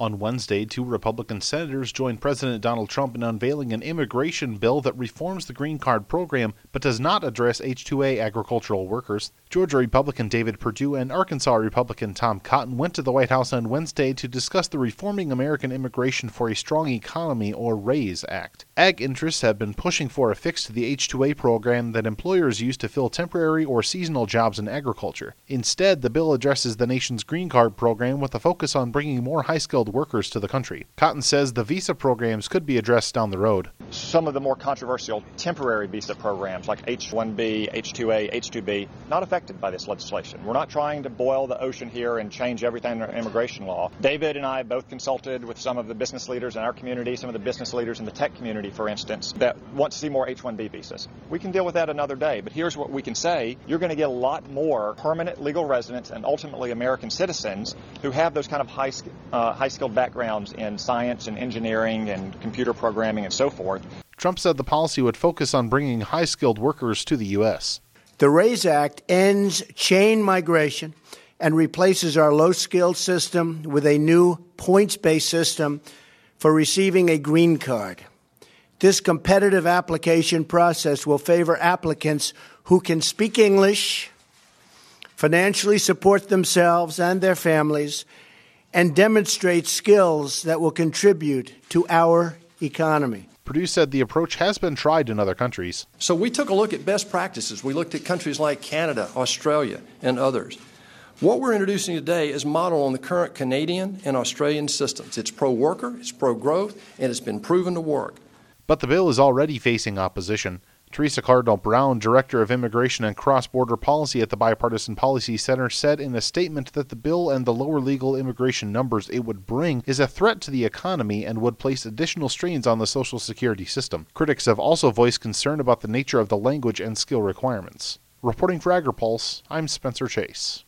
On Wednesday, two Republican senators joined President Donald Trump in unveiling an immigration bill that reforms the green card program but does not address H 2A agricultural workers. Georgia Republican David Perdue and Arkansas Republican Tom Cotton went to the White House on Wednesday to discuss the Reforming American Immigration for a Strong Economy, or RAISE Act. Ag interests have been pushing for a fix to the H 2A program that employers use to fill temporary or seasonal jobs in agriculture. Instead, the bill addresses the nation's green card program with a focus on bringing more high skilled workers to the country. Cotton says the visa programs could be addressed down the road. Some of the more controversial temporary visa programs like H-1B, H-2A, H-2B, not affected by this legislation. We're not trying to boil the ocean here and change everything in immigration law. David and I both consulted with some of the business leaders in our community, some of the business leaders in the tech community, for instance, that want to see more H-1B visas. We can deal with that another day, but here's what we can say. You're going to get a lot more permanent legal residents and ultimately American citizens who have those kind of high, uh, high skilled backgrounds in science and engineering and computer programming and so forth. Trump said the policy would focus on bringing high skilled workers to the U.S. The RAISE Act ends chain migration and replaces our low skilled system with a new points based system for receiving a green card. This competitive application process will favor applicants who can speak English, financially support themselves and their families, and demonstrate skills that will contribute to our economy. Perdue said the approach has been tried in other countries. So we took a look at best practices. We looked at countries like Canada, Australia, and others. What we're introducing today is modeled on the current Canadian and Australian systems. It's pro worker, it's pro growth, and it's been proven to work. But the bill is already facing opposition. Teresa Cardinal Brown, Director of Immigration and Cross Border Policy at the Bipartisan Policy Center, said in a statement that the bill and the lower legal immigration numbers it would bring is a threat to the economy and would place additional strains on the Social Security system. Critics have also voiced concern about the nature of the language and skill requirements. Reporting for AgriPulse, I'm Spencer Chase.